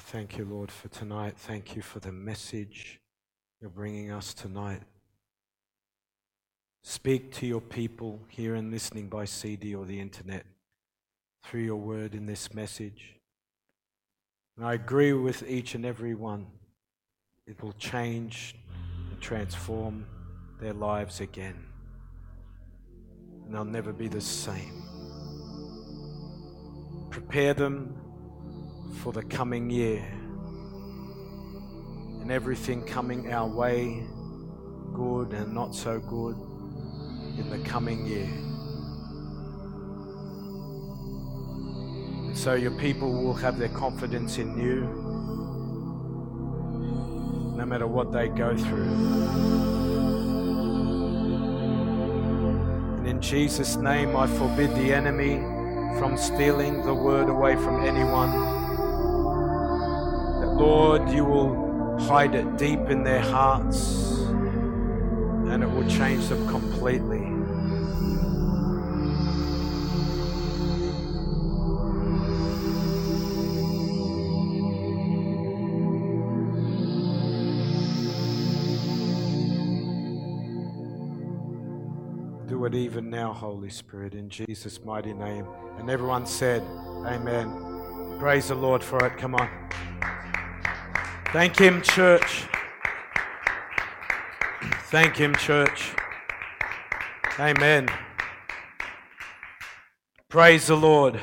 thank you, Lord, for tonight. Thank you for the message you're bringing us tonight. Speak to your people here and listening by CD or the internet through your word in this message. And I agree with each and every one. It will change and transform their lives again. And they'll never be the same. Prepare them for the coming year and everything coming our way, good and not so good, in the coming year. And so your people will have their confidence in you no matter what they go through. And in Jesus' name, I forbid the enemy from stealing the word away from anyone. Lord, you will hide it deep in their hearts and it will change them completely. Do it even now, Holy Spirit, in Jesus' mighty name. And everyone said, Amen. Praise the Lord for it. Come on. Thank Him, church. Thank Him, church. Amen. Praise the Lord.